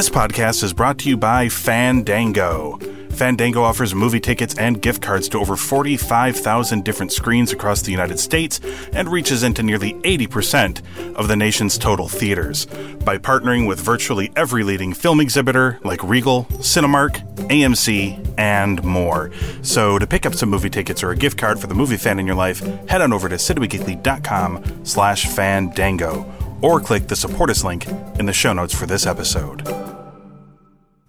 This podcast is brought to you by Fandango. Fandango offers movie tickets and gift cards to over 45,000 different screens across the United States and reaches into nearly 80% of the nation's total theaters. By partnering with virtually every leading film exhibitor like Regal, Cinemark, AMC, and more. So to pick up some movie tickets or a gift card for the movie fan in your life, head on over to cineweekly.com slash fandango or click the support us link in the show notes for this episode.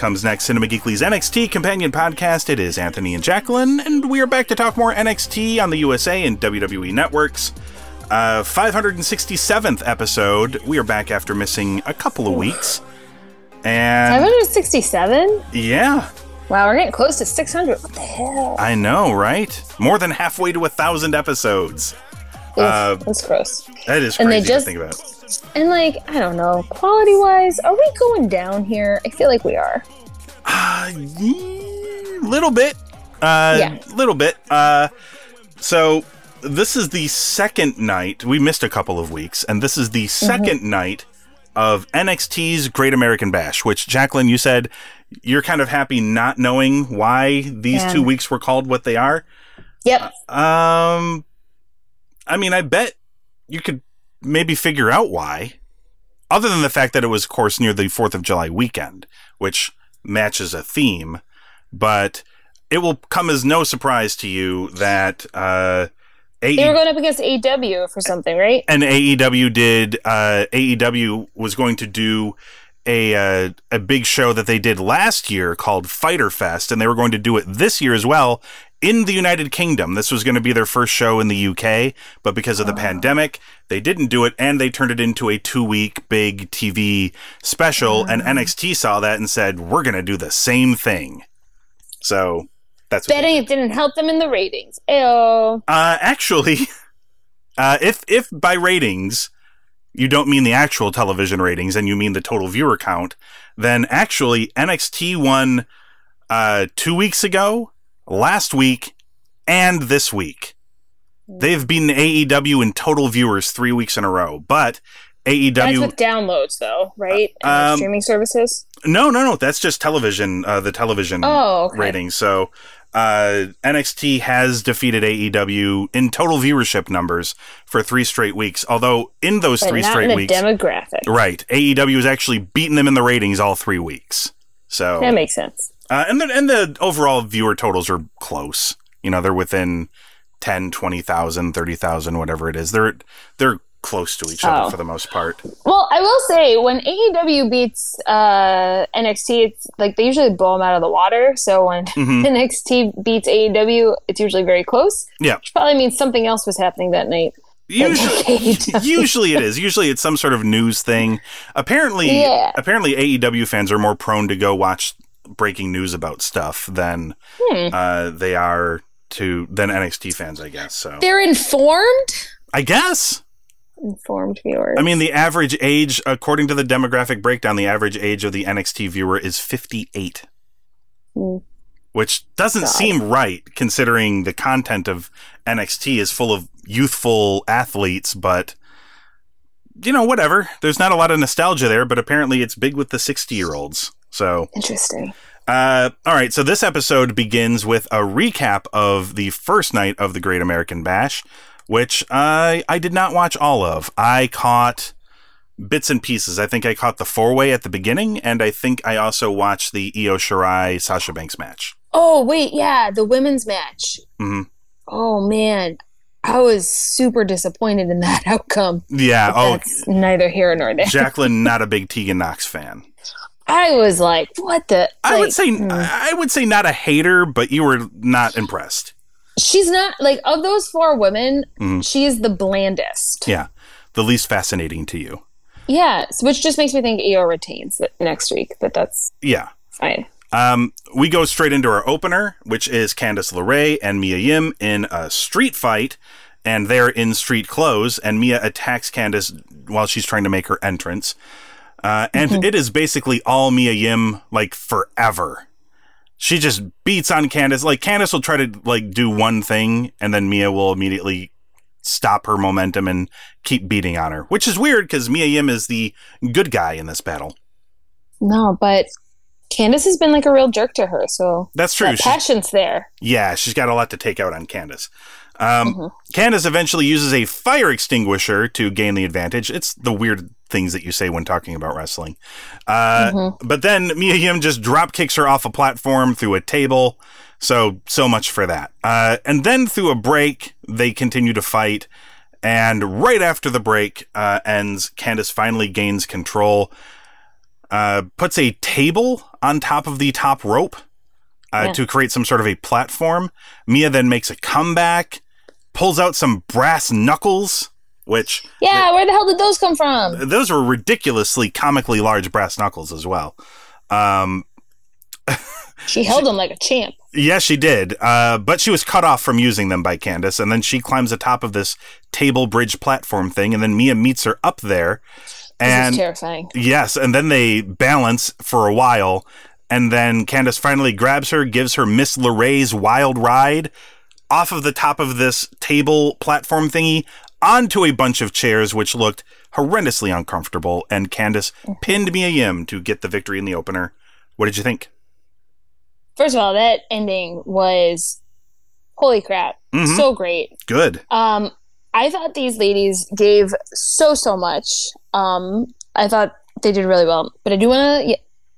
Comes Next, Cinema Geekly's NXT companion podcast. It is Anthony and Jacqueline, and we are back to talk more NXT on the USA and WWE networks. Uh, 567th episode. We are back after missing a couple of weeks. And 767? yeah, Wow, we're getting close to 600. What the hell? I know, right? More than halfway to a thousand episodes. Uh, that's gross. That is And they just- think about. And like, I don't know, quality wise, are we going down here? I feel like we are. Uh, yeah, little bit. Uh, Yeah. little bit. Uh, so this is the second night. We missed a couple of weeks, and this is the 2nd night of NXT's Great American Bash. Which Jacqueline, you said you're kind of happy not knowing why these Yeah. two weeks were called what they are. Yep. Um, I mean, I bet you could maybe figure out why, other than the fact that it was, of course, near the Fourth of July weekend, which matches a theme. But it will come as no surprise to you that uh, They were going up against AW for something, right? and AEW did. Uh, AEW was going to do a uh, a big show that they did last year called Fyter Fest, and they were going to do it this year as well in the United Kingdom. This was going to be their first show in the UK, but because of the pandemic, they didn't do it, and they turned it into a two week big TV special. And NXT saw that and said, "We're going to do the same thing." So that's Betting it didn't help them in the ratings. Ew. uh, actually, uh, if if by ratings you don't mean the actual television ratings and you mean the total viewer count, then actually NXT won uh, two weeks ago, last week, and this week. They've beaten AEW in total viewers three weeks in a row, but E That's AEW with downloads, though, right? And Um, streaming services. no no no that's just television uh, the television Oh, okay. ratings. So uh, NXT has defeated AEW in total viewership numbers for three straight weeks. Although in those But three straight weeks, demographic. right, AEW has actually beaten them in the ratings all three weeks. So That makes sense. uh, and the and the overall viewer totals are close. You know, they're within 10, 20,000, 30,000, whatever it is. They're they're close to each other Oh. for the most part. Well, I will say when AEW beats uh, NXT, it's like they usually blow them out of the water. So when Mhm. NXT beats AEW, it's usually very close. Yeah. Which probably means something else was happening that night. Usually, usually it is. Usually it's some sort of news thing. Apparently, Yeah. apparently AEW fans are more prone to go watch breaking news about stuff than Hmm. uh, they are to than NXT fans, I guess. So They're informed. I guess. Informed viewers. I mean, the average age, according to the demographic breakdown, the average age of the NXT viewer is 58. Hmm. Which doesn't God. seem right considering the content of NXT is full of youthful athletes, but you know, whatever. There's not a lot of nostalgia there, but apparently it's big with the 60 year olds. So, interesting. uh, all right. So this episode begins with a recap of the first night of the Great American Bash, which I I did not watch all of. I caught bits and pieces. I think I caught the four way at the beginning, and I think I also watched the Io Shirai Sasha Banks match. Oh wait, yeah, the women's match. Mhm. Oh man, I was super disappointed in that outcome. Yeah. Oh, neither here nor there. Jacqueline, not a big Tegan Nox fan. I was like, what the? I would say hmm. I would say not a hater, but you were not impressed. She's not like of those four women. Mhm. She's the blandest. Yeah, the least fascinating to you. Yeah, so- which just makes me think Io retains next week, but that's Yeah. fine. Um, we go straight into our opener, which is Candice LeRae and Mia Yim in a street fight, and they're in street clothes, and Mia attacks Candice while she's trying to make her entrance. Uh, and it is basically all Mia Yim, like, forever. She just beats on Candice. Like, Candice will try to, like, do one thing, and then Mia will immediately stop her momentum and keep beating on her, which is weird because Mia Yim is the good guy in this battle. No, but Candice has been like a real jerk to her, so That's true. that passion's there. Yeah, she's got a lot to take out on Candice. Um, Mhm. Candice eventually uses a fire extinguisher to gain the advantage. It's the weird things that you say when talking about wrestling. Uh, Mhm. But then Mia Yim just drop kicks her off a platform through a table. So, so much for that. Uh, and then through a break, they continue to fight. And right after the break uh, ends, Candice finally gains control, uh, puts a table on top of the top rope uh, Yeah. to create some sort of a platform. Mia then makes a comeback, pulls out some brass knuckles, which Yeah, where the hell did those come from? those were ridiculously comically large brass knuckles as well. Um, She held them like a champ. Yes, she did. Uh, but she was cut off from using them by Candice, and then she climbs atop of this table bridge platform thing, and then Mia meets her up there. And terrifying. yes, and then they balance for a while, and then Candice finally grabs her, gives her Miss LeRae's wild ride off of the top of this table platform thingy onto a bunch of chairs, which looked horrendously uncomfortable, and Candice pinned Mia Yim to get the victory in the opener. What did you think? First of all, that ending was holy crap. Mhm. So great. Good. Um, I thought these ladies gave so so much. Um, I thought they did really well, but I do want to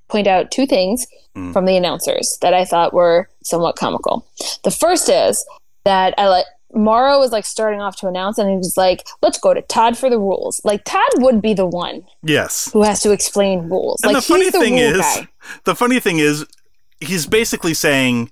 point out two things Mm. from the announcers that I thought were somewhat comical. The first is that I like Mauro was like starting off to announce, and he was like, "Let's go to Todd for the rules." Like Todd would be the one Yes. who has to explain rules. And like the funny the thing is, guy. the funny thing is, he's basically saying,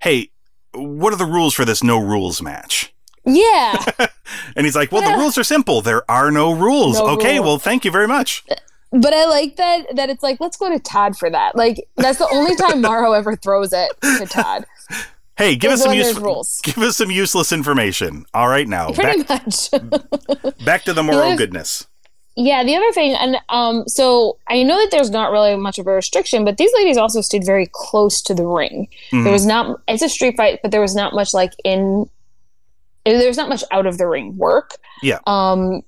"Hey, what are the rules for this no rules match?" Yeah, And he's like, "Well, the rules are simple. There are no rules." No okay, rules. well, thank you very much. but I like that that it's like, let's go to Todd for that. Like that's the only time Mauro ever throws it to Todd. Hey, give us some use- give us some useless information. All right, now Pretty back much. back to the moral goodness. Yeah, the other thing, and um, so I know that there's not really much of a restriction, but these ladies also stayed very close to the ring. Mhm. There was not, it's a street fight, but there was not much like in, there's not much out of the ring work. Yeah. Um,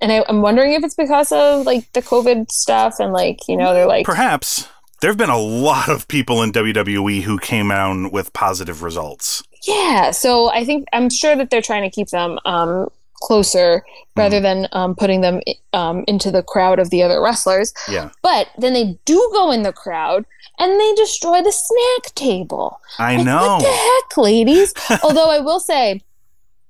and I, I'm wondering if it's because of like the COVID stuff and like, you know, they're like, Perhaps there have been a lot of people in WWE who came down with positive results. yeah. So I think, I'm sure that they're trying to keep them um, closer rather than um, putting them um, into the crowd of the other wrestlers. Yeah. But then they do go in the crowd and they destroy the snack table. I Like, know. What the heck, ladies? Although I will say,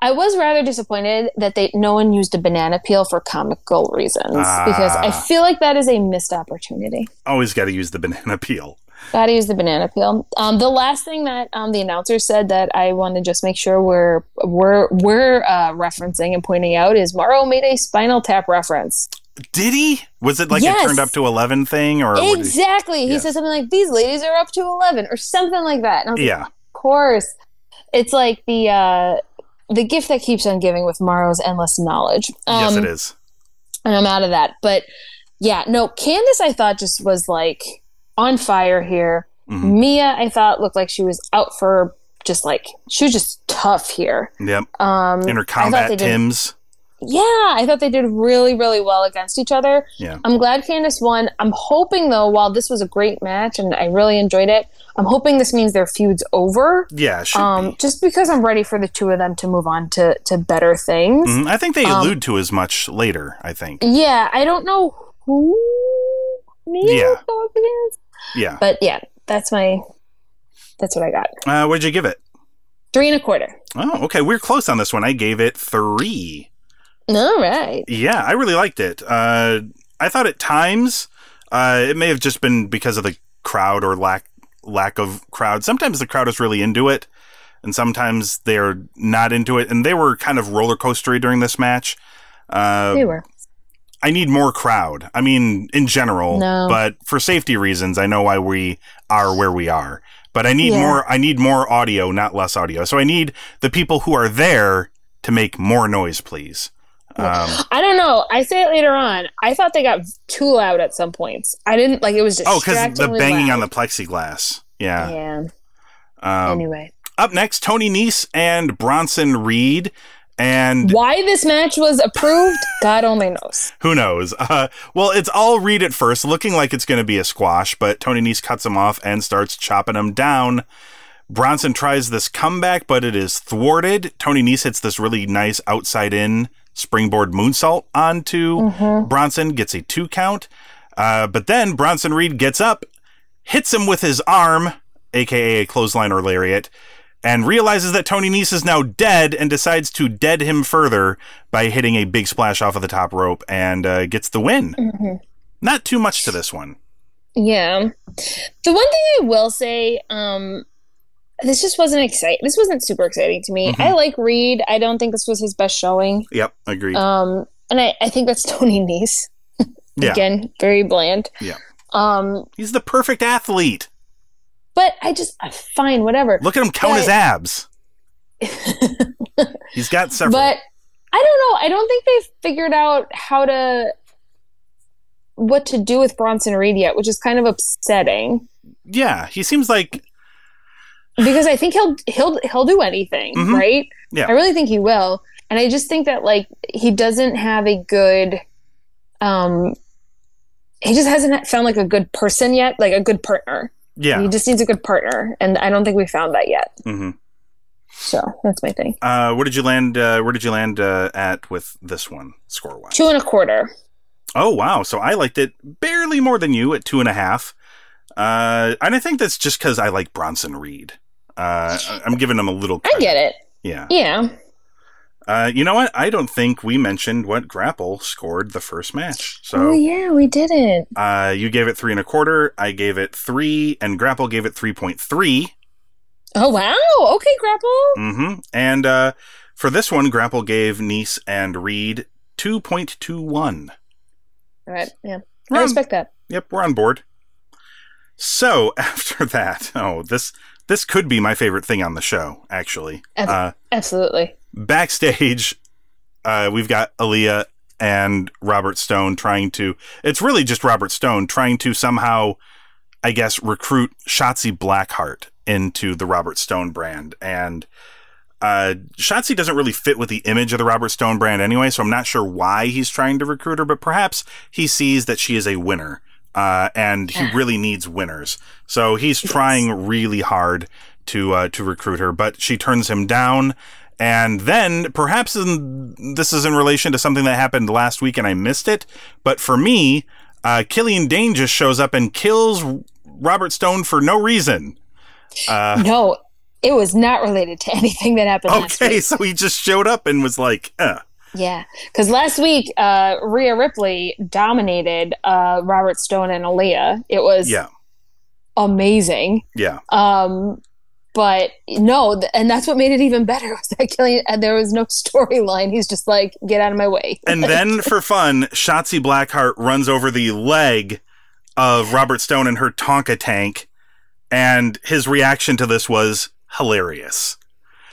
I was rather disappointed that they no one used a banana peel for comical reasons because I Ah. feel like that is a missed opportunity. Always got to use the banana peel. Gotta use the banana peel. Um, the last thing that um, the announcer said that I want to just make sure we're we're we're uh, referencing and pointing out is Mauro made a Spinal Tap reference. Did he? Was it like Yes. it turned up to 11 thing or? did he- Exactly. He Yes. said something like, "These ladies are up to 11 or something like that. And I was like, Yeah. of course. It's like the uh, the gift that keeps on giving with Mauro's endless knowledge. yes, Um, it is. and I'm out of that. But yeah, no, Candice, I thought just was like on fire here. Mhm. Mia, I thought looked like she was out for just like she was just tough here. Yep. Um, In her combat Tim's. Yeah, I thought they did really, really well against each other. Yeah. I'm glad Candice won. I'm hoping though, while this was a great match and I really enjoyed it, I'm hoping this means their feud's over. Yeah, should Um, be. just because I'm ready for the two of them to move on to to better things. Mhm. I think they um, allude to as much later, I think. Yeah, I don't know who Mia Yeah. will go up against, Yeah. but yeah, that's my that's what I got. Uh, what'd you give it? Three and a quarter. Oh, okay. We're close on this one. I gave it three. All right. Yeah, I really liked it. Uh, I thought at times uh, it may have just been because of the crowd or lack lack of crowd. Sometimes the crowd is really into it, and sometimes they're not into it. And they were kind of roller coastery during this match. Uh, They were. I need more crowd. I mean, in general, No. but for safety reasons, I know why we are where we are. But I need Yeah. more. I need more audio, not less audio. So I need the people who are there to make more noise, please. Um, I don't know. I say it later on. I thought they got too loud at some points. I didn't like it was just oh, because the banging on the plexiglass. Yeah. Yeah. Um, anyway, Up next, Tony Nese and Bronson Reed. And why this match was approved, God only knows. Who knows? Uh, well, it's all Reed at first, looking like it's going to be a squash, but Tony Nese cuts him off and starts chopping him down. Bronson tries this comeback, but it is thwarted. Tony Nese hits this really nice outside in springboard moonsault onto Bronson, gets a two count. Uh, but then Bronson Reed gets up, hits him with his arm, aka a clothesline or lariat, and realizes that Tony Nese is now dead and decides to dead him further by hitting a big splash off of the top rope and uh, gets the win. Not too much to this one. Yeah. The one thing I will say, um, this just wasn't exciting. This wasn't super exciting to me. Mhm. I like Reed. I don't think this was his best showing. Yep, agreed. Um, and I, I think that's Tony Nese. Yeah. Again, very bland. Yeah. Um, He's the perfect athlete. but I just fine, whatever. Look at him count his abs. He's got several. But I don't know. I don't think they've figured out how to what to do with Bronson Reed yet, which is kind of upsetting yeah, he seems like because I think he'll he'll he'll do anything, Mhm. right? Yeah. I really think he will, and I just think that like he doesn't have a good, um, he just hasn't found like a good person yet, like a good partner. yeah. He just needs a good partner, and I don't think we found that yet. hmm So that's my thing. Uh, where did you land? Uh, where did you land uh, at with this one score wise? Two and a quarter. Oh wow! So I liked it barely more than you at two and a half, uh, and I think that's just because I like Bronson Reed. Uh, I'm giving them a little. I get it. Yeah. Yeah. Uh, you know what? I don't think we mentioned what Grapple scored the first match. So oh yeah, we didn't. uh, you gave it three and a quarter. I gave it three, and Grapple gave it three point three. Oh wow. Okay, grapple. Mm-hmm. And uh, for this one, Grapple gave Nice and Reed two point two one. All right. Yeah. I respect that. Yep, we're on board. So after that, oh, this this could be my favorite thing on the show, actually. Uh, Absolutely. backstage, uh, we've got Aliyah and Robert Stone trying to. It's really just Robert Stone trying to somehow, I guess, recruit Shotzi Blackheart into the Robert Stone brand. And uh, Shotzi doesn't really fit with the image of the Robert Stone brand anyway, so I'm not sure why he's trying to recruit her, but perhaps he sees that she is a winner. Uh, and he really needs winners, so he's trying really hard to uh, to recruit her. But she turns him down, And then, perhaps in, this is in relation to something that happened last week and I missed it, but for me, uh, Killian Dain just shows up and kills Robert Stone for no reason. no, it was not related to anything that happened last Okay, so he just showed up and was like, uh, Yeah, because last week, uh, Rhea Ripley dominated uh, Robert Stone and Aliyah. It was yeah, amazing. yeah. Um, but no, th- and that's what made it even better was that Killian, and there was no storyline. He's just like, get out of my way. And then for fun, Shotzi Blackheart runs over the leg of Robert Stone in her Tonka tank, and his reaction to this was hilarious.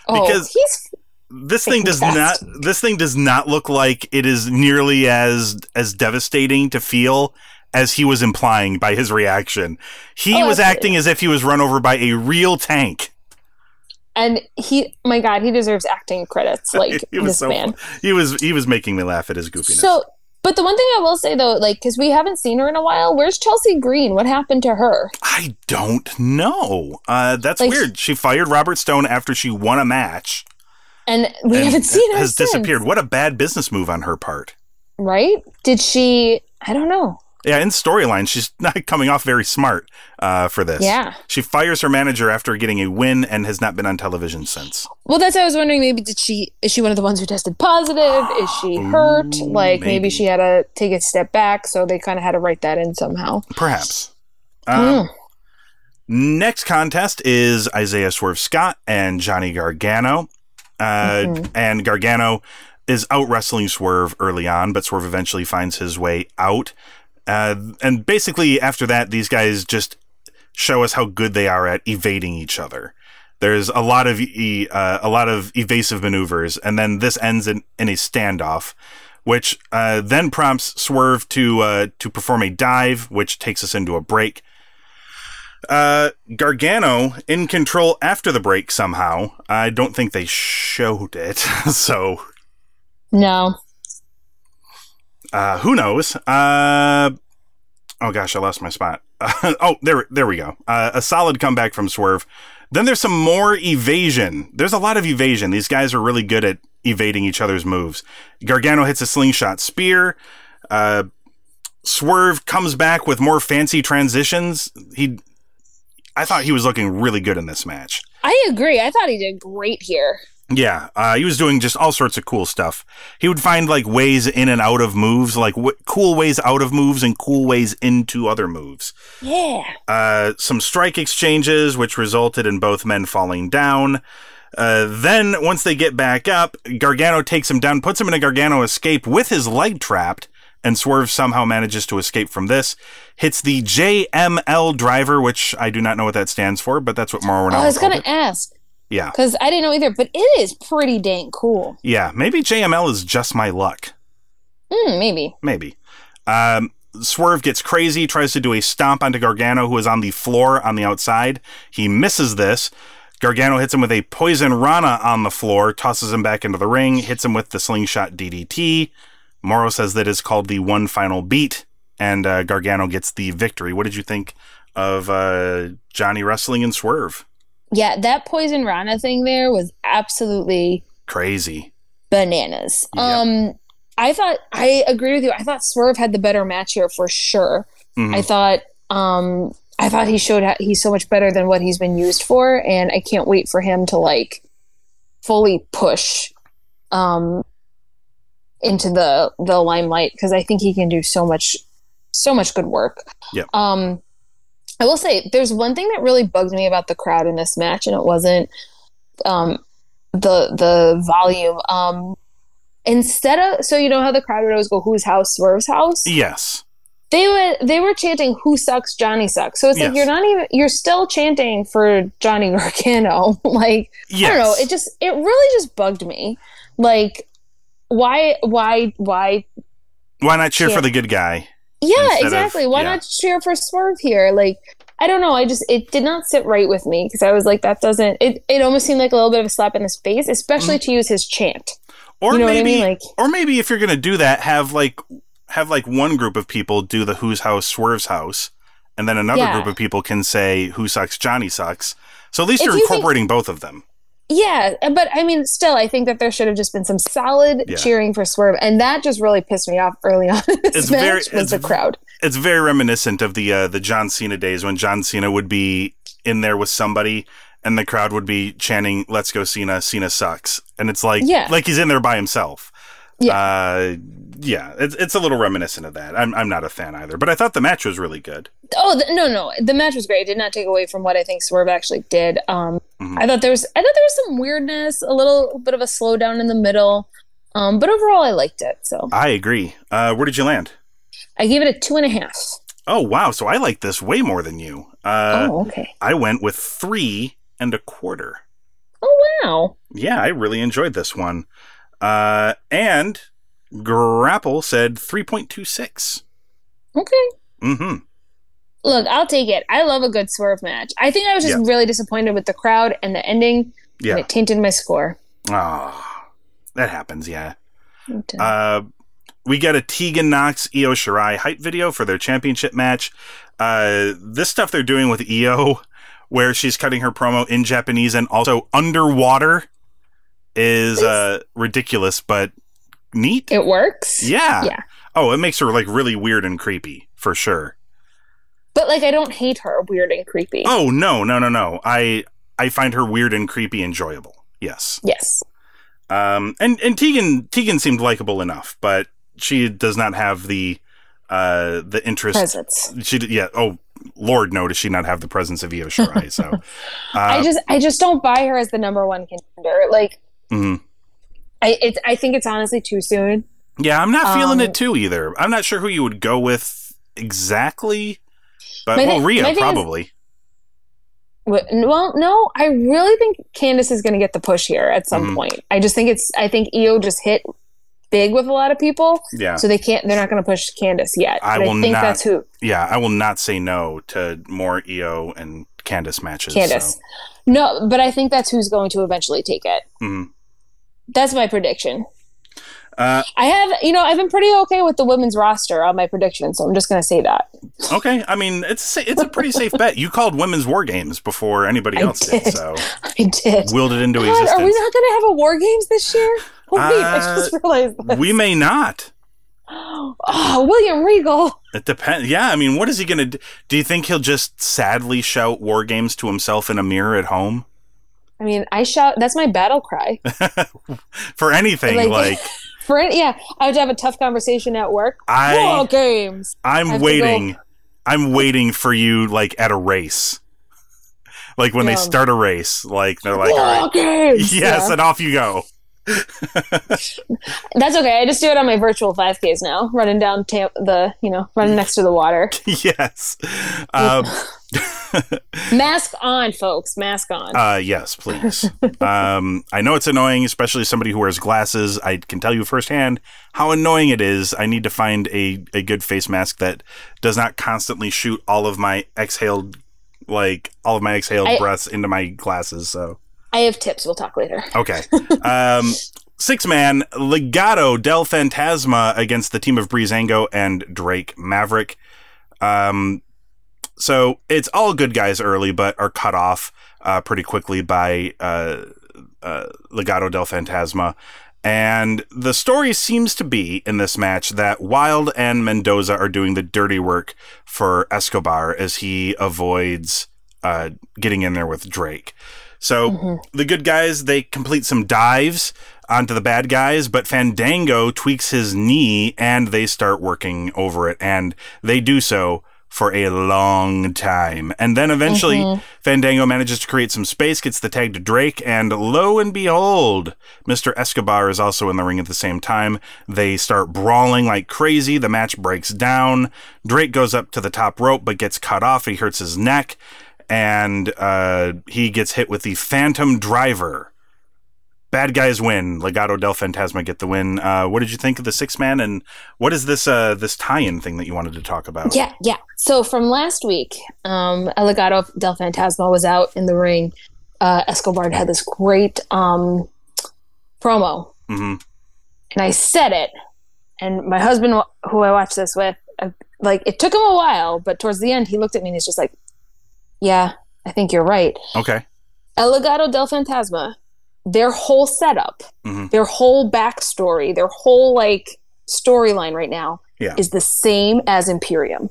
oh, because- he's This thing does not this thing does not look like it is nearly as as devastating to feel as he was implying by his reaction. He Oh, was absolutely. acting as if he was run over by a real tank. and he, my God, he deserves acting credits. Like He was this so man. he was he was making me laugh at his goofiness. So, but the one thing I will say though, like, because we haven't seen her in a while, where's Chelsea Green? What happened to her? I don't know. Uh, that's Like- weird. She fired Robert Stone after she won a match. And we and haven't seen her Has since, disappeared. What a bad business move on her part. right? Did she? I don't know. Yeah, in storyline, she's not coming off very smart uh, for this. Yeah. She fires her manager after getting a win and has not been on television since. Well, that's what I was wondering. Maybe did she? Is she one of the ones who tested positive? Is she hurt? like maybe. maybe. she had to take a step back, so they kind of had to write that in somehow. Perhaps. Hmm. Um, Next contest is Isaiah Swerve Scott and Johnny Gargano. Uh, Mm-hmm. And Gargano is out wrestling Swerve early on, but Swerve eventually finds his way out. Uh, and basically, after that, these guys just show us how good they are at evading each other. There's a lot of e- uh, a lot of evasive maneuvers, and then this ends in, in a standoff, which uh, then prompts Swerve to uh, to perform a dive, which takes us into a break. Uh, Gargano in control after the break somehow. I don't think they showed it, so No. uh, who knows? Uh, oh gosh, I lost my spot. oh, there, there we go. Uh, a solid comeback from Swerve. Then there's some more evasion. There's a lot of evasion. These guys are really good at evading each other's moves. Gargano hits a slingshot spear. Uh, Swerve comes back with more fancy transitions. He, I thought he was looking really good in this match. I agree. I thought he did great here. Yeah, uh, he was doing just all sorts of cool stuff. He would find like ways in and out of moves, like w- cool ways out of moves and cool ways into other moves. Yeah. Uh, some strike exchanges, which resulted in both men falling down. Uh, then, once they get back up, Gargano takes him down, puts him in a Gargano escape with his leg trapped, and Swerve somehow manages to escape from this. Hits the JML driver, which I do not know what that stands for, but that's what Mauro Oh, I was gonna it. ask Yeah. because I didn't know either, but it is pretty dang cool. Yeah, maybe JML is just my luck. Hmm, maybe. Maybe. Um, Swerve gets crazy, tries to do a stomp onto Gargano, who is on the floor on the outside. He misses this. Gargano hits him with a poison rana on the floor, tosses him back into the ring, hits him with the slingshot DDT. Mauro says that is called the one final beat, and uh, Gargano gets the victory. What did you think of uh, Johnny wrestling and Swerve? Yeah, that poison rana thing there was absolutely Crazy. bananas. Yep. Um, I thought I agree with you. I thought Swerve had the better match here for sure. Mhm. I thought um I thought he showed how he's so much better than what he's been used for, and I can't wait for him to like fully push um into the the limelight because I think he can do so much so much good work. Yeah. Um I will say there's one thing that really bugged me about the crowd in this match, and it wasn't um the the volume. Um instead of so you know how the crowd would always go whose house swerve's house Yes. they would they were chanting who sucks johnny sucks so it's Yes. like you're not even you're still chanting for johnny gargano like Yes. i don't know it just it really just bugged me like why why why Why not cheer for the good guy? yeah Instead of- exactly why yeah. not cheer for swerve here like i don't know i just it did not sit right with me because i was like that doesn't it, it almost seemed like a little bit of a slap in his face especially mm. to use his chant Or You know what I maybe, mean? Like- or maybe if you're gonna do that, have like have like one group of people do the Who's house Swerve's house, and then another Yeah. group of people can say who sucks Johnny sucks. So at least If you're you think- incorporating both of them. Yeah, but I mean, still, I think that there should have just been some solid Yeah. cheering for Swerve, and that just really pissed me off early on It's very- was it's the crowd. It's very reminiscent of the uh, the John Cena days when John Cena would be in there with somebody and the crowd would be chanting "Let's go Cena, Cena sucks," and it's like Yeah. like he's in there by himself. Yeah. uh, yeah, it's it's a little reminiscent of that. I'm I'm not a fan either, but I thought the match was really good. Oh the, no, no, the match was great. It did not take away from what I think Swerve actually did. Um, Mhm. I thought there was, I thought there was some weirdness, a little bit of a slowdown in the middle, um, but overall, I liked it. So I agree. Uh, where did you land? I gave it a two and a half. Oh wow, so I like this way more than you. Uh, oh, okay. I went with three and a quarter. Oh wow. Yeah, I really enjoyed this one. Uh, and Grapple said 3.26. Okay. Mm-hmm. Look, I'll take it. I love a good Swerve match. I think I was just Yeah. really disappointed with the crowd and the ending, Yeah. and it tainted my score. Oh, that happens, yeah. Uh, we get a Tegan Nox Io Shirai hype video for their championship match. Uh, this stuff they're doing with Io, where she's cutting her promo in Japanese and also underwater, is uh, ridiculous but neat. it works. yeah. Yeah. Oh, it makes her like really weird and creepy for sure. But like, I don't hate her. Weird and creepy. Oh no, no, no, no. I I find her weird and creepy enjoyable. Yes. Yes. Um and and Tegan Tegan seemed likable enough, but she does not have the uh the interest Presence. she yeah, oh lord no does she not have the presence of Io Shirai. So uh, I just, I just don't buy her as the number one contender. Like, mhm. I, it's, I think it's honestly too soon. Yeah, I'm not feeling Um, it too either. I'm not sure who you would go with exactly. But well, thi- Rhea thing is- probably. Well, no, I really think Candice is going to get the push here at some Mhm. point. I just think it's, I think Io just hit big with a lot of people, yeah. so they can't, they're not going to push Candice yet. I will I think not- that's who yeah, I will not say no to more Io and Candice matches. Candice. so. No, but I think that's who's going to eventually take it. Mhm. That's my prediction. Uh, I have, you know, I've been pretty okay with the women's roster on my prediction, so I'm just going to say that. okay, I mean it's sa- it's a pretty safe bet. You called women's war games before anybody I else did, did. so I did. willed it into God, existence. are we not going to have a war games this year? Wait, I Uh, just realized this. we may not. Oh, William Regal. It depends. Yeah, I mean, what is he gonna? do? Do you think he'll just sadly shout war games to himself in a mirror at home I mean, I shout. That's my battle cry. for anything? Like, Like- For yeah, I would have a tough conversation at work. I- war games. I'm waiting. I'm waiting for you, like at a race. Like when they start a race, like they're like, all right, games. yes, Yeah. and off you go. that's okay. I just do it on my virtual 5Ks now, running down the, you know, running next to the water. yes. Um, Mask on, folks. Mask on. Uh, yes, please. um, I know it's annoying, especially somebody who wears glasses. I can tell you firsthand how annoying it is. I need to find a, a good face mask that does not constantly shoot all of my exhaled, like all of my exhaled I- breaths into my glasses. So I have tips. We'll talk later. okay. Um, six man Legado del Fantasma against the team of Breezango and Drake Maverick. Um, so it's all good guys early, but are cut off uh, pretty quickly by uh, uh, Legado del Fantasma. And the story seems to be in this match that Wilde and Mendoza are doing the dirty work for Escobar as he avoids uh, getting in there with Drake. So the good guys they complete some dives onto the bad guys, but Fandango tweaks his knee and they start working over it, and they do so for a long time. And then eventually Fandango manages to create some space, gets the tag to Drake, and lo and behold, Mr. Escobar is also in the ring at the same time. They start brawling like crazy. The match breaks down. Drake goes up to the top rope but gets cut off. He hurts his neck and uh, he gets hit with the Phantom Driver. Bad guys win. Legado del Fantasma get the win. Uh, what did you think of the six man? And what is this uh, this tie-in thing that you wanted to talk about? Yeah, yeah. So from last week, um, Legado del Fantasma was out in the ring. Uh, Escobar had this great um, promo, hmm and I said it. And my husband, who I watched this with, uh, like it took him a while, but towards the end, he looked at me and he's just like, "Yeah, I think you're right." Okay. El Legado del Fantasma their whole setup, Mhm. their whole backstory, their whole like storyline right now Yeah. is the same as Imperium.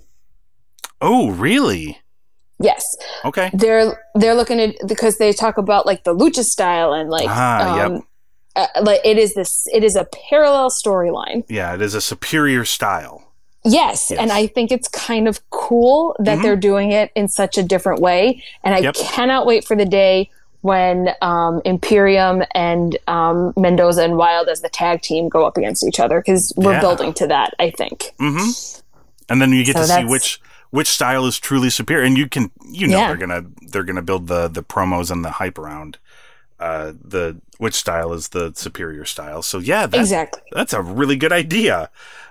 Oh, really? Yes, Okay. they're they're looking at because they talk about like the lucha style and like Ah, yep. um, uh, like it is this it is a parallel storyline. Yeah, it is a superior style. Yes, Yes. and I think it's kind of cool that Mhm. they're doing it in such a different way. And I Yep. cannot wait for the day when um, Imperium and um, Mendoza and Wilde as the tag team go up against each other because we're Yeah. building to that. I think. hmm And then you get So to see which which style is truly superior, and you can you know Yeah. they're gonna they're gonna build the the promos and the hype around uh the which style is the superior style. So yeah, that, exactly. that's a really good idea.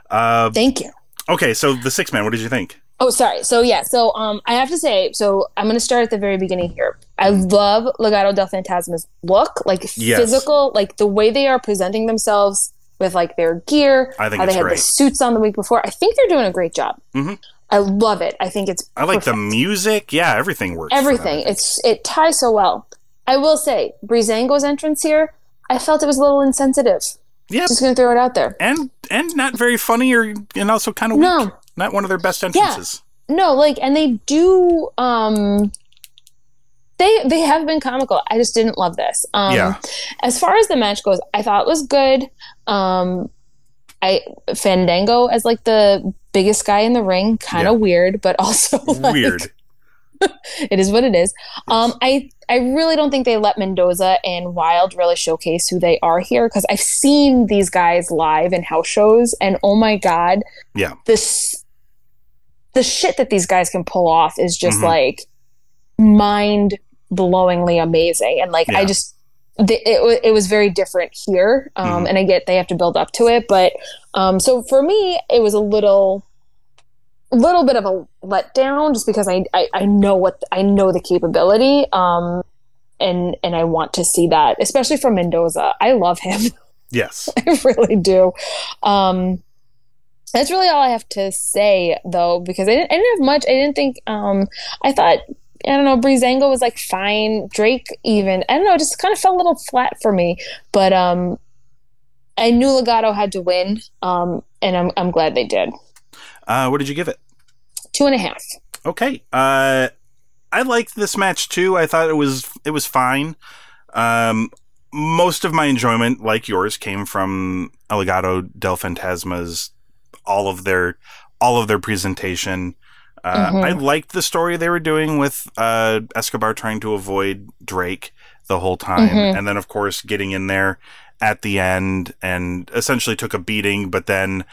Uh, Thank you. okay, so the six man, what did you think? Oh, sorry. So yeah. So um, I have to say. So I'm going to start at the very beginning here. I love Legado del Fantasma's look, like Yes. physical, like the way they are presenting themselves with like their gear. I think how it's they had great. the suits on the week before. I think they're doing a great job. Mhm. I love it. I think it's. I like the music. Yeah, everything works. everything. It's it ties so well. I will say, Breezango's entrance here. I felt it was a little insensitive. Yep. Just gonna throw it out there. and and not very funny or and also kind of weak. No. Not one of their best entrances. Yeah. No, like, and they do. um They they have been comical. I just didn't love this. Um, Yeah. As far as the match goes, I thought it was good. Um, I Fandango as like the biggest guy in the ring, kind of Yeah. weird, but also like, Weird. it is what it is. Um, I I really don't think they let Mendoza and Wilde really showcase who they are here because I've seen these guys live in house shows, and oh my god, Yeah. this the shit that these guys can pull off is just Mhm. like mind blowingly amazing, and like Yeah. I just. The, it, it was very different here, um, Mhm. and I get they have to build up to it, but um, so for me, it was a little little bit of a letdown just because I, I, I know what I know the capability um and and I want to see that especially from Mendoza I love him Yes. I really do um that's really all I have to say though because I didn't, I didn't have much I didn't think um I thought I don't know Breezango was like fine Drake even I don't know it just kind of fell a little flat for me but um I knew Legado had to win um and I'm I'm glad they did Uh, what did you give it? two and a half Okay. Uh, I liked this match too. I thought it was it was fine. Um, most of my enjoyment, like yours, came from El Legado del Fantasma's all of their all of their presentation. Uh, Mhm. I liked the story they were doing with uh, Escobar trying to avoid Drake the whole time, Mhm. and then of course getting in there at the end and essentially took a beating, but then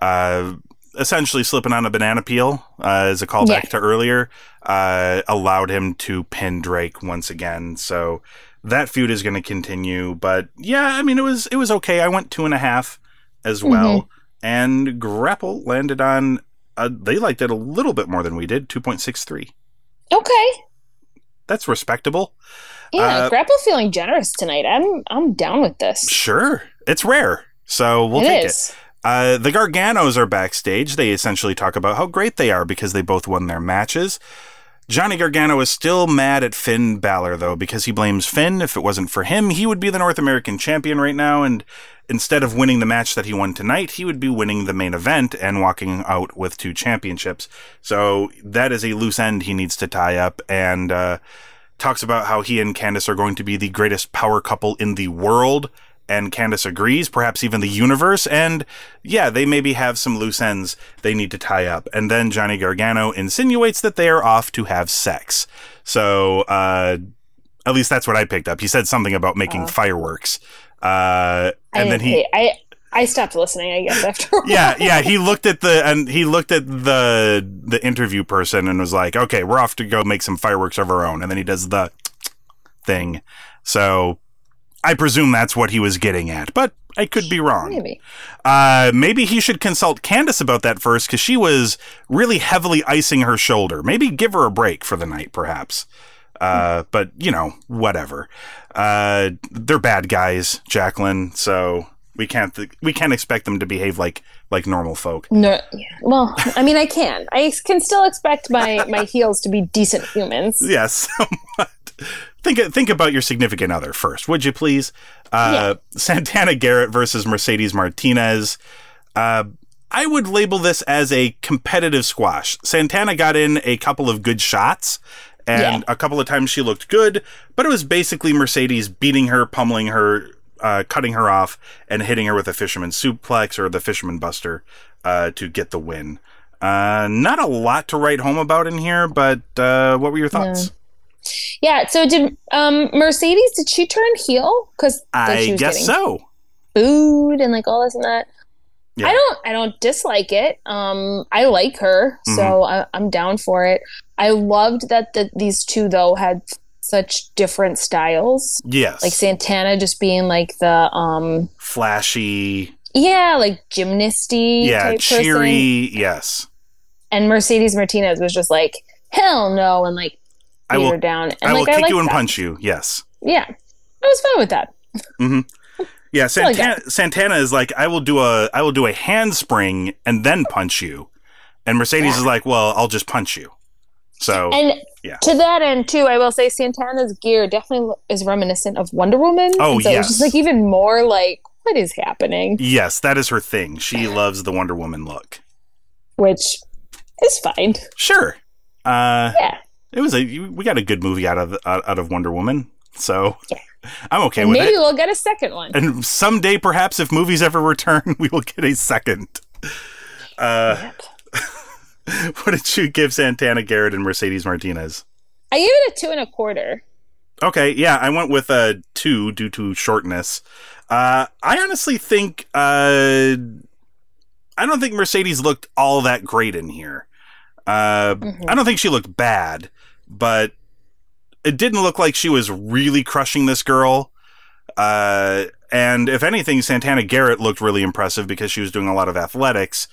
uh, essentially slipping on a banana peel uh, as a callback Yeah. to earlier uh, allowed him to pin Drake once again. So that feud is going to continue. But yeah, I mean it was it was okay. I went two and a half as well, and Grapple landed on. Uh, they liked it a little bit more than we did, two point six three. okay That's respectable. Yeah, Uh, Grapple feeling generous tonight. I'm I'm down with this. Sure, it's rare, so we'll It take is. it. Uh, the Garganos are backstage. They essentially talk about how great they are because they both won their matches. Johnny Gargano is still mad at Finn Balor, though, because he blames Finn. If it wasn't for him, he would be the North American champion right now, and instead of winning the match that he won tonight, he would be winning the main event and walking out with two championships. So that is a loose end he needs to tie up, and uh, talks about how he and Candice are going to be the greatest power couple in the world. And Candice agrees, perhaps even the universe. And yeah, they maybe have some loose ends they need to tie up. And then Johnny Gargano insinuates that they are off to have sex. So, uh, at least that's what I picked up. He said something about making fireworks. Uh, I and then he, I I stopped listening. I guess after. yeah, yeah, he looked at the and he looked at the the interview person and was like, "Okay, we're off to go make some fireworks of our own." And then he does the thing. So I presume that's what he was getting at, but I could be wrong. Maybe. Uh, maybe he should consult Candice about that first because she was really heavily icing her shoulder. Maybe give her a break for the night, perhaps. Uh, but you know, whatever. Uh, they're bad guys, Jacqueline. So we can't th- we can't expect them to behave like like normal folk. No. Yeah. Well, I mean, I can. I can still expect my my heels to be decent humans. Yes. Think think about your significant other first, would you please? Uh, Santana Garrett versus Mercedes Martinez. Uh, I would label this as a competitive squash. Santana got in a couple of good shots, and Yeah. a couple of times she looked good, but it was basically Mercedes beating her, pummeling her, uh, cutting her off, and hitting her with a fisherman suplex or the fisherman buster uh, to get the win. Uh, not a lot to write home about in here, but uh, what were your thoughts? Yeah. So did um Mercedes? Did she turn heel? Because I guess so. Booed and like all this and that. Yeah. I don't. I don't dislike it. Um, I like her, Mm-hmm. so I, I'm down for it. I loved that the, these two though had such different styles. Yes. Like Santana just being like the um, Flashy. yeah, like gymnasty Yeah. Cheery. person, Yes. and Mercedes Martinez was just like hell no, and like I will- down. And I will like I kick like you and that. punch you. Yes. Yeah, I was fine with that. Yeah, like Santana, Santana is like, I will do a, I will do a handspring and then punch you, and Mercedes is like, well, I'll just punch you. So And Yeah. to that end, too, I will say Santana's gear definitely is reminiscent of Wonder Woman. Oh, and so yes. it's just like even more like, what is happening? yes, that is her thing. She loves the Wonder Woman look. Which is fine. Sure. Uh, Yeah. It was a, we got a good movie out of out, of Wonder Woman, so I'm okay And with maybe it. we'll get a second one. And someday, perhaps, if movies ever return, we will get a second. Uh, what did you give Santana Garrett and Mercedes Martinez? I gave it a two and a quarter. Okay, yeah, I went with a two due to shortness. Uh, I honestly think uh, I don't think Mercedes looked all that great in here. Uh, I don't think she looked bad, but it didn't look like she was really crushing this girl. Uh, and if anything, Santana Garrett looked really impressive because she was doing a lot of athletics.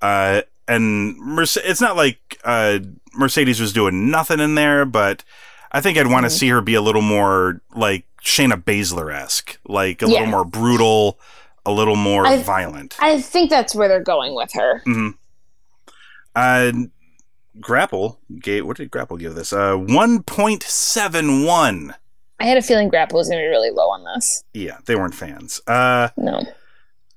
Uh, and Merce- it's not like uh, Mercedes was doing nothing in there, but I think I'd want to see her be a little more like Shayna Baszler esque, like a little more brutal, a little more I- violent. I think that's where they're going with her. Uh, Grapple gave what did Grapple give this? Uh, one point seven one. I had a feeling Grapple was going to be really low on this. Yeah, they weren't fans. Uh, No.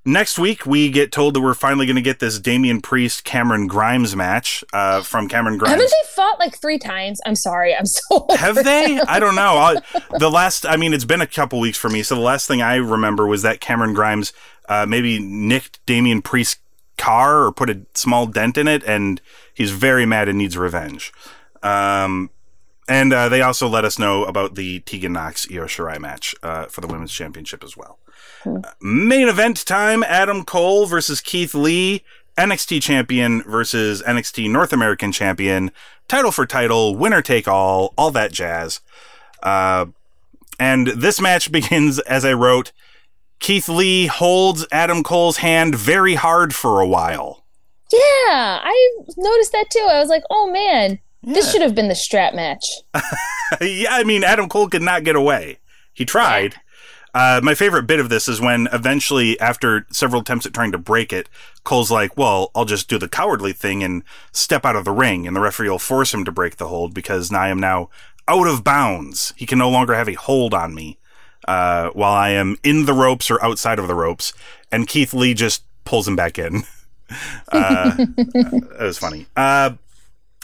next week we get told that we're finally going to get this Damian Priest Cameron Grimes match uh, from Cameron Grimes. Haven't they fought like three times? I'm sorry. I'm so. Have they? I don't know. I, the last, I mean, it's been a couple weeks for me. So the last thing I remember was that Cameron Grimes uh, maybe nicked Damian Priest's car or put a small dent in it, and he's very mad and needs revenge. Um, and uh, they also let us know about the Tegan Nox Io Shirai match uh, for the women's championship as well. Uh, main event time: Adam Cole versus Keith Lee. NXT champion versus NXT North American champion, title for title, winner take all, all that jazz. Uh, and this match begins as I wrote. Keith Lee holds Adam Cole's hand very hard for a while. Yeah, I noticed that too. I was like, oh man, this should have been the strap match. yeah, I mean, Adam Cole could not get away. He tried. Uh, my favorite bit of this is when eventually, after several attempts at trying to break it, Cole's like, well, I'll just do the cowardly thing and step out of the ring, and the referee will force him to break the hold because now I am now out of bounds. He can no longer have a hold on me uh, while I am in the ropes or outside of the ropes. And Keith Lee just pulls him back in. uh, it was funny. Uh,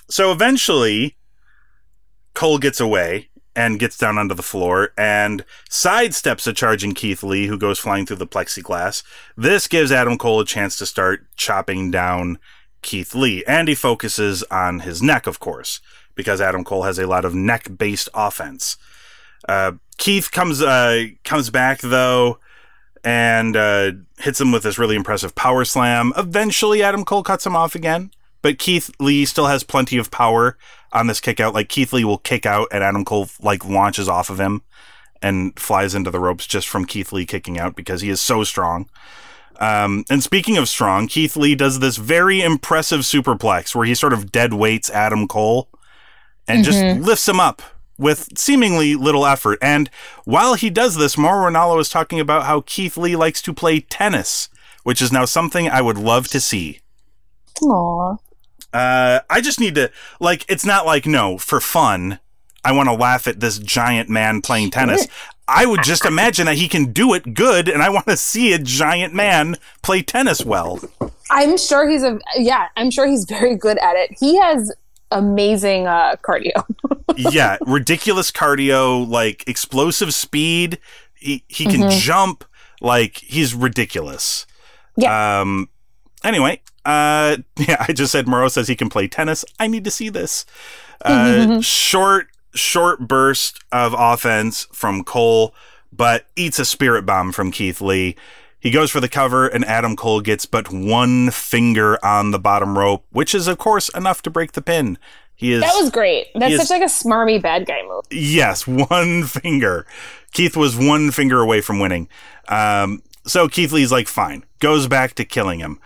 so eventually, Cole gets away and gets down onto the floor and sidesteps a charging Keith Lee, who goes flying through the plexiglass. This gives Adam Cole a chance to start chopping down Keith Lee, and he focuses on his neck, of course, because Adam Cole has a lot of neck-based offense. Uh, Keith comes uh, comes back though, and uh, hits him with this really impressive power slam. Eventually, Adam Cole cuts him off again, but Keith Lee still has plenty of power on this kick out. Like Keith Lee will kick out, and Adam Cole like launches off of him and flies into the ropes just from Keith Lee kicking out because he is so strong. Um, and speaking of strong, Keith Lee does this very impressive superplex where he sort of dead weights Adam Cole and just lifts him up with seemingly little effort. And while he does this, Mauro Ranallo is talking about how Keith Lee likes to play tennis, which is now something I would love to see. Aw. Uh, I just need to like. It's not like no for fun. I want to laugh at this giant man playing tennis. I would just imagine that he can do it good, and I want to see a giant man play tennis well. I'm sure he's a yeah. I'm sure he's very good at it. He has amazing uh, cardio. yeah, ridiculous cardio, like explosive speed. He he can jump. Like he's ridiculous. Yeah. Um. Anyway, uh, yeah, I just said Mauro says he can play tennis. I need to see this. Uh, short, short burst of offense from Cole, but eats a spirit bomb from Keith Lee. He goes for the cover, and Adam Cole gets but one finger on the bottom rope, which is, of course, enough to break the pin. He is that was great. That's He is- such like a smarmy bad guy move. Yes, one finger. Keith was one finger away from winning. Um, so Keith Lee's like, fine. Goes back to killing him.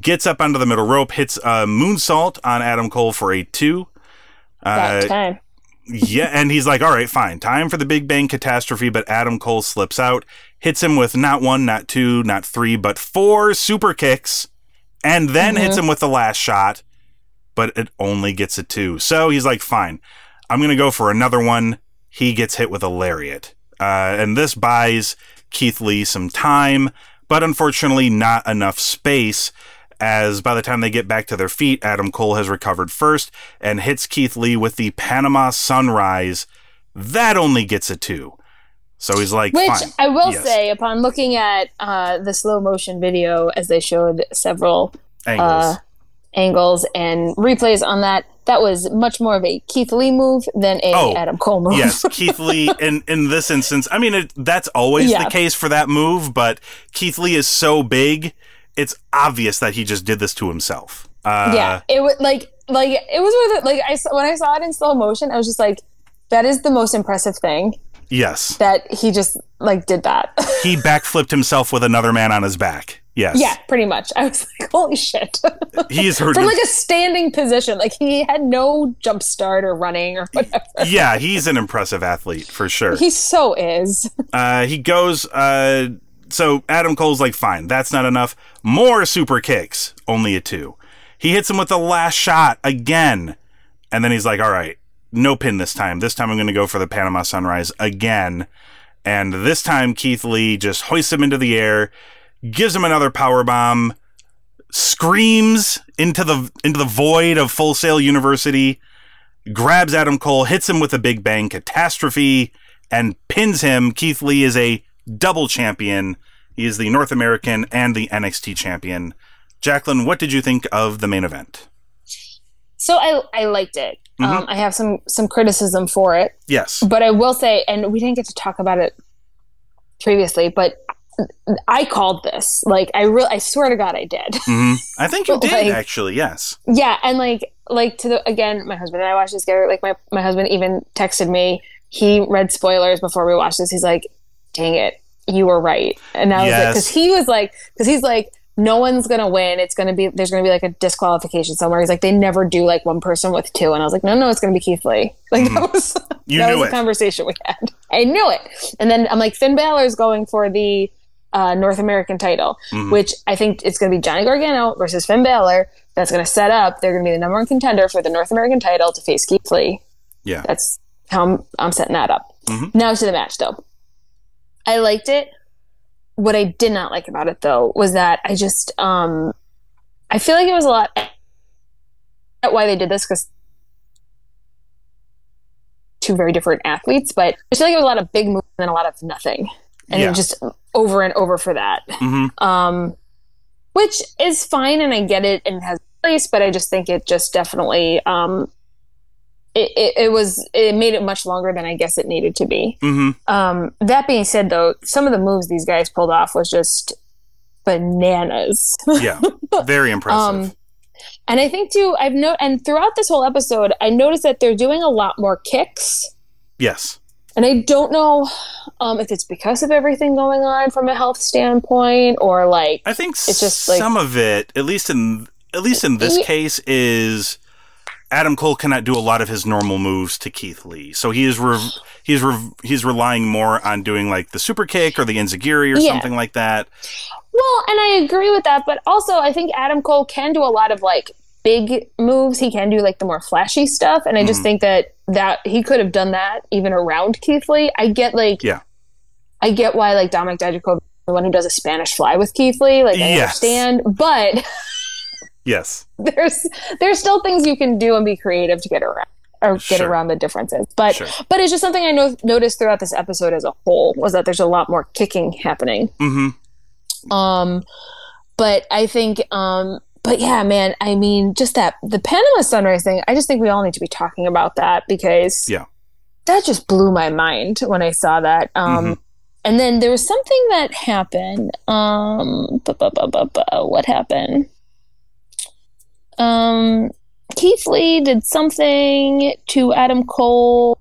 Gets up onto the middle rope, hits a moonsault on Adam Cole for a two. That Uh, time. Yeah, and he's like, all right, fine. Time for the Big Bang catastrophe, but Adam Cole slips out, hits him with not one, not two, not three, but four super kicks, and then hits him with the last shot, but it only gets a two. So he's like, fine, I'm going to go for another one. He gets hit with a lariat. Uh, and this buys Keith Lee some time, but unfortunately, not enough space. As by the time they get back to their feet, Adam Cole has recovered first and hits Keith Lee with the Panama Sunrise. That only gets a two. So he's like, Which fine. I will Yes. say, upon looking at uh, the slow motion video, as they showed several Angles. uh, angles and replays on that, that was much more of a Keith Lee move than a Oh, Adam Cole move. yes, Keith Lee. In in this instance, I mean, it, that's always Yeah. the case for that move. But Keith Lee is so big, it's obvious that he just did this to himself. Uh, yeah, it was like like it was. Like I when I saw it in slow motion, I was just like, that is the most impressive thing Yes, that he just like did that. he backflipped himself with another man on his back. Yes. yeah, pretty much. I was like, holy shit. He's hurt. From like a standing position, like he had no jump start or running or whatever. yeah, he's an impressive athlete for sure. He so is. Uh, he goes. Uh, so Adam Cole's like, fine, that's not enough. More super kicks, only a two. He hits him with the last shot again, and then he's like, all right, no pin this time. This time I'm going to go for the Panama Sunrise again, and this time Keith Lee just hoists him into the air, gives him another power bomb, screams into the into the void of Full Sail University, grabs Adam Cole, hits him with a Big Bang catastrophe, and pins him. Keith Lee is a double champion. He is the North American and the NXT champion. Jacqueline, what did you think of the main event? So I I liked it. Um, I have some some criticism for it, Yes. but I will say, and we didn't get to talk about it previously, but I called this. Like I real I swear to God, I did. hmm I think you did, Like- actually, yes. yeah, and like like to the again, my husband and I watched this together. Like my my husband even texted me. He read spoilers before we watched this. He's like, "Dang it, you were right." And I was like, because he was like, because he's like, no one's gonna win. It's gonna be there's gonna be like a disqualification somewhere. He's like, they never do like one person with two, and I was like, no, no, it's gonna be Keith Lee. Like that was Mm-hmm. You that knew was it. a conversation we had. I knew it, and then I'm like, Finn Balor's going for the uh, North American title, Mm-hmm. which I think it's to be Johnny Gargano versus Finn Balor. That's to set up. They're to be the number one contender for the North American title to face Keith Lee. Yeah. That's how I'm, I'm setting that up. Mhm. Now to the match, though. I liked it. What I did not like about it, though, was that I just, um, I feel like it was a lot. Why they did this because two very different athletes, but I feel like it was a lot of big moves and then a lot of nothing, and Yeah. just over and over for that hmm um, which is fine and I get it and has place, but I just think it just definitely um, it, it, it was it made it much longer than I guess it needed to be. hmm Um, that being said, though, some of the moves these guys pulled off was just bananas. Yeah. Very impressive. Um, and I think too, I've no and throughout this whole episode, I noticed that they're doing a lot more kicks. yes. And I don't know um, if it's because of everything going on from a health standpoint or like I think It's just like- some of it, at least in at least in this case, is Adam Cole cannot do a lot of his normal moves to Keith Lee, so he is re- he's re- he's relying more on doing like the super kick or the enziguri or Yeah. something like that. Well, and I agree with that, but also I think Adam Cole can do a lot of like big moves. He can do like the more flashy stuff, and I just Mhm. think that that he could have done that even around Keith Lee. I get like, Yeah. I get why like Dominic Dijakovic, the one who does a Spanish Fly with Keith Lee, like I Yes. understand, but Yes. there's there's still things you can do and be creative to get around or get Sure. around the differences. But Sure. but it's just something I no- noticed throughout this episode as a whole was that there's a lot more kicking happening. Mm-hmm. Um, but I think, um, but yeah, man, I mean, just that the Panama Sunrise thing. I just think we all need to be talking about that because Yeah. that just blew my mind when I saw that. Um, Mhm. and then there was something that happened. Um, bu- bu- bu- what happened? Um, Keith Lee did something to Adam Cole,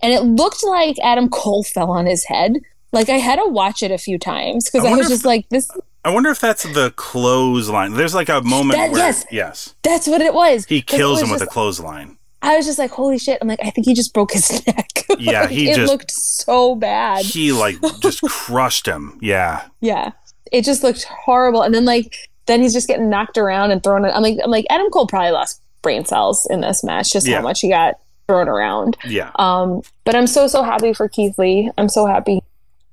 and it looked like Adam Cole fell on his head. Like I had to watch it a few times because I I, was if- just like, "This." I wonder if that's the clothesline. There's like a moment That- where yes. yes, That's what it was. He kills was him with a clothesline. I was just like, "Holy shit!" I'm like, I think he just broke his neck. Yeah, Like, he it just- looked so bad. He like just crushed him. Yeah. Yeah, it just looked horrible. And then like, then he's just getting knocked around and thrown. I'm like, I'm like, Adam Cole probably lost brain cells in this match. Just Yeah. how much he got thrown around. Yeah. Um, but I'm so so happy for Keith Lee. I'm so happy.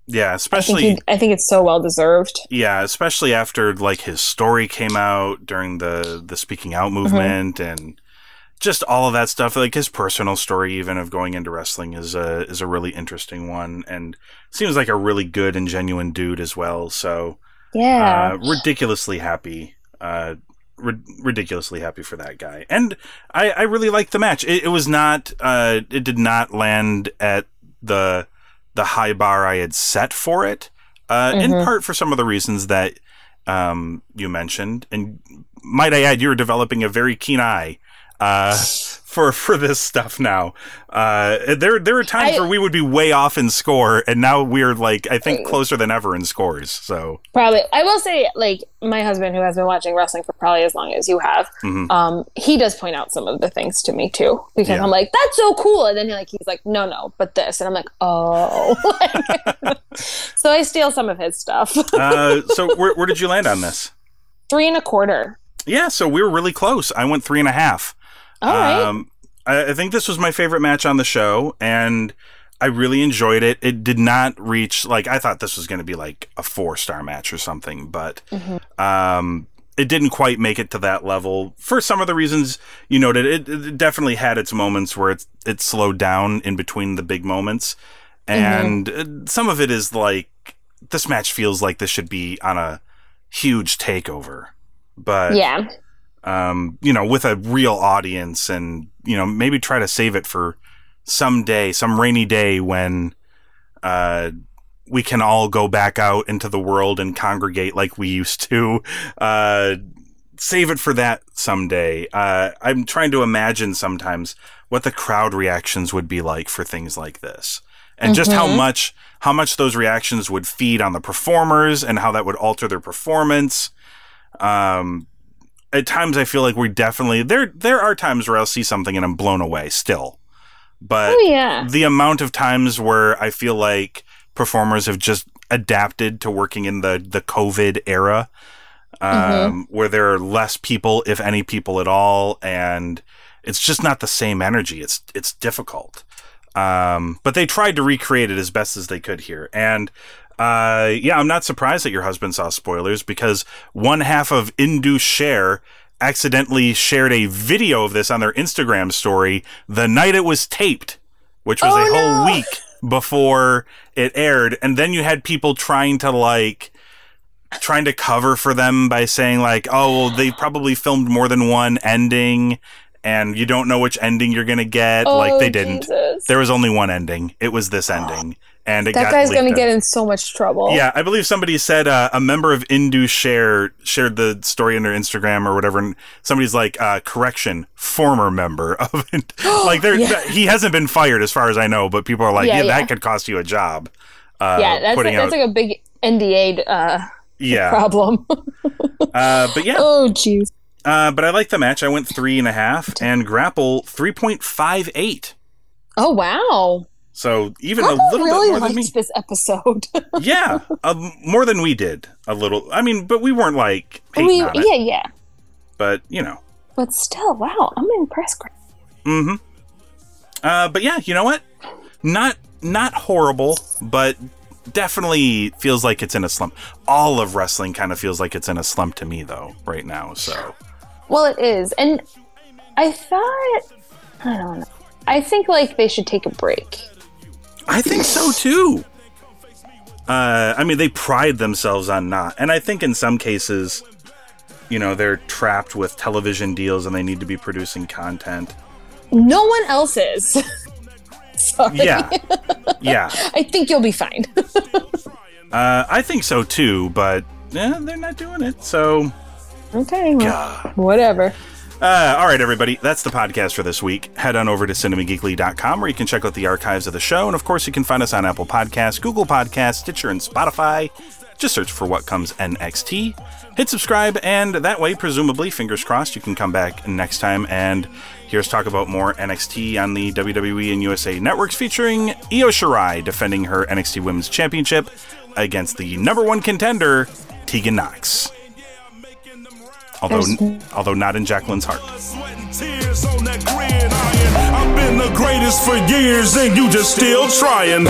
Yeah. I think Especially he, I think it's so well deserved. yeah, especially after like his story came out during the the speaking out movement and just all of that stuff. Like his personal story, even of going into wrestling, is a is a really interesting one, and seems like a really good and genuine dude as well. So Yeah. uh, ridiculously happy. Uh, ri- ridiculously happy for that guy, and I, I really liked the match. It, it was not. Uh, it did not land at the the high bar I had set for it. Uh, In Mhm. part for some of the reasons that um, you mentioned, and might I add, you're developing a very keen eye. Uh, for for this stuff now, uh, there there are times I- where we would be way off in score, and now we're like I think closer than ever in scores. So Probably. I will say, like, my husband, who has been watching wrestling for probably as long as you have, Mhm. um, he does point out some of the things to me too. Because Yeah. I'm like, that's so cool. And then he, like he's like, no, no, but this. And I'm like, oh. so I steal some of his stuff. uh, so where, where did you land on this? Three and a quarter. Yeah, so we were really close. I went three and a half. All right. Um, I, I think this was my favorite match on the show, and I really enjoyed it. It did not reach like I thought this was going to be like a four star match or something, but um, it didn't quite make it to that level for some of the reasons you noted. It, it definitely had its moments where it it slowed down in between the big moments, and uh, some of it is like this match feels like this should be on a huge takeover, but yeah. Um, you know, with a real audience and, you know, maybe try to save it for some day, some rainy day when, uh, we can all go back out into the world and congregate like we used to. Uh, save it for that someday. Uh, I'm trying to imagine sometimes what the crowd reactions would be like for things like this. And just how much, how much those reactions would feed on the performers and how that would alter their performance. Um, at times I feel like we definitely there there are times where I'll see something and I'm blown away still. But Oh, yeah. the amount of times where I feel like performers have just adapted to working in the the COVID era, um, Mm-hmm. where there are less people, if any people at all, and it's just not the same energy. It's it's difficult. Um, but they tried to recreate it as best as they could here, and uh, yeah, I'm not surprised that your husband saw spoilers because one half of Indus Sher accidentally shared a video of this on their Instagram story the night it was taped, which was Oh, a whole no. week before it aired. And then you had people trying to like, trying to cover for them by saying like, oh, well, they probably filmed more than one ending and you don't know which ending you're going to get. like Oh, they didn't. Jesus. There was only one ending. It was this ending. And that guy's going to get in so much trouble. Yeah, I believe somebody said uh, a member of Indus Sher shared the story on their Instagram or whatever, and somebody's like, uh, "Correction, former member of it." like, there, Yeah. th- he hasn't been fired as far as I know, but people are like, Yeah, "Yeah, yeah. that could cost you a job." Uh, Yeah, that's, like, putting that's like a big NDA uh, yeah, problem. uh, but yeah, oh, jeez. uh, but I like the match. I went three and a half, and grapple three point five eight. Oh, wow. So even Purple a little really bit more than liked me. this episode. yeah, uh, more than we did. A little. I mean, but we weren't like hating we, on it. yeah, yeah. but you know But still, wow, I'm impressed. Mm-hmm. Uh, but yeah, you know what? Not not horrible, but definitely feels like it's in a slump. All of wrestling kind of feels like it's in a slump to me though right now. So Well, it is, and I thought I don't know. I think like they should take a break. I think so too. Uh, I mean, they pride themselves on not, and I think in some cases, you know, they're trapped with television deals and they need to be producing content. No one else is. Sorry. Yeah, yeah. I think you'll be fine. Uh, I think so too, but eh, they're not doing it. So, okay, well, whatever. Uh, all right, everybody, that's the podcast for this week. Head on over to cinemageekly.com where you can check out the archives of the show. And of course, you can find us on Apple Podcasts, Google Podcasts, Stitcher, and Spotify. Just search for What Comes NXT. Hit subscribe, and that way, presumably, fingers crossed, you can come back next time and hear us talk about more NXT on the WWE and USA networks featuring Io Shirai defending her NXT Women's Championship against the number one contender, Tegan Nox. Although, although not in Jacqueline's heart. Sweat and tears on that gridiron. I've been the greatest for years, and you just still trying.